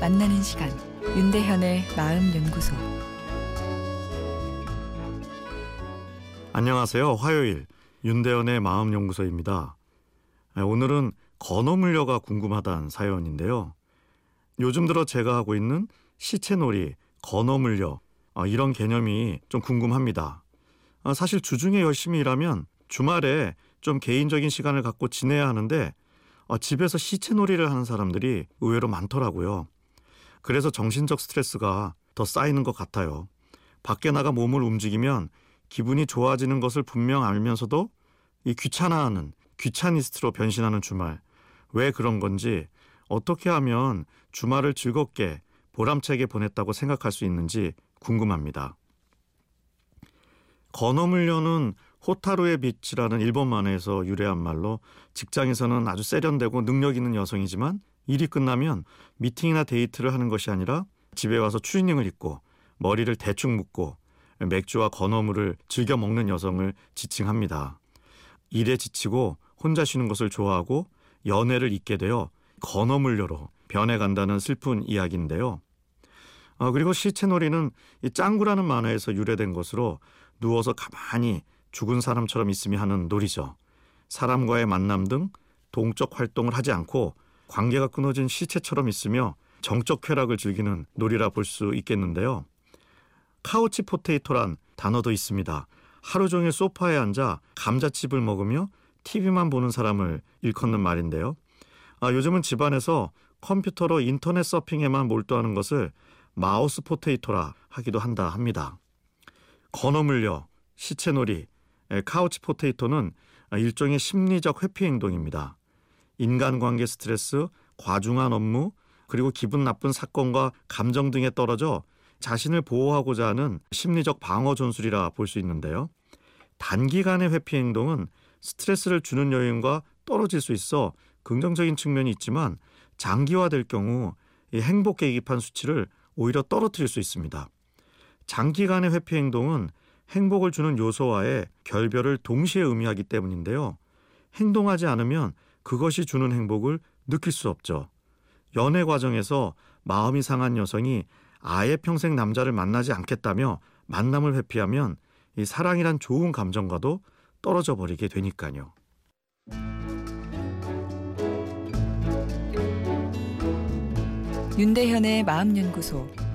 만나는 시간 윤대현의 마음 연구소 안녕하세요. 화요일 윤대현의 마음 연구소입니다. 오늘은 건어물려가 궁금하다는 사연인데요. 요즘 들어 제가 하고 있는 시체놀이, 건어물려 아, 이런 개념이 좀 궁금합니다. 아, 사실 주중에 열심히 일하면 주말에 좀 개인적인 시간을 갖고 지내야 하는데 아, 집에서 시체놀이를 하는 사람들이 의외로 많더라고요. 그래서 정신적 스트레스가 더 쌓이는 것 같아요. 밖에 나가 몸을 움직이면 기분이 좋아지는 것을 분명 알면서도 이 귀찮아하는 귀차니스트로 변신하는 주말. 왜 그런 건지 어떻게 하면 주말을 즐겁게 보람차게 보냈다고 생각할 수 있는지 궁금합니다. 건어물려는 호타루의 빛이라는 일본 만화에서 유래한 말로 직장에서는 아주 세련되고 능력 있는 여성이지만 일이 끝나면 미팅이나 데이트를 하는 것이 아니라 집에 와서 추리닝을 입고 머리를 대충 묶고 맥주와 건어물을 즐겨 먹는 여성을 지칭합니다. 일에 지치고 혼자 쉬는 것을 좋아하고 연애를 잊게 되어 건어물려로 변해간다는 슬픈 이야기인데요. 어, 그리고 시체놀이는 이 짱구라는 만화에서 유래된 것으로 누워서 가만히 죽은 사람처럼 있으며 하는 놀이죠. 사람과의 만남 등 동적 활동을 하지 않고 관계가 끊어진 시체처럼 있으며 정적 쾌락을 즐기는 놀이라 볼 수 있겠는데요. 카우치 포테이토란 단어도 있습니다. 하루 종일 소파에 앉아 감자칩을 먹으며 TV만 보는 사람을 일컫는 말인데요. 아, 요즘은 집안에서 컴퓨터로 인터넷 서핑에만 몰두하는 것을 mouse potato라 하기도 한다 합니다. 건어물녀, 시체놀이, couch potato는 일종의 심리적 회피 행동입니다. 인간관계 스트레스, 과중한 업무, 그리고 기분 나쁜 사건과 감정 등에 떨어져 자신을 보호하고자 하는 심리적 방어 전술이라 볼 수 있는데요. 단기간의 회피 행동은 스트레스를 주는 요인과 떨어질 수 있어 긍정적인 측면이 있지만 장기화될 경우 이 행복 계기판 수치를 오히려 떨어뜨릴 수 있습니다. 장기간의 회피 행동은 행복을 주는 요소와의 결별을 동시에 의미하기 때문인데요. 행동하지 않으면 그것이 주는 행복을 느낄 수 없죠. 연애 과정에서 마음이 상한 여성이 아예 평생 남자를 만나지 않겠다며 만남을 회피하면 이 사랑이란 좋은 감정과도 떨어져 버리게 되니까요. 윤대현의 마음연구소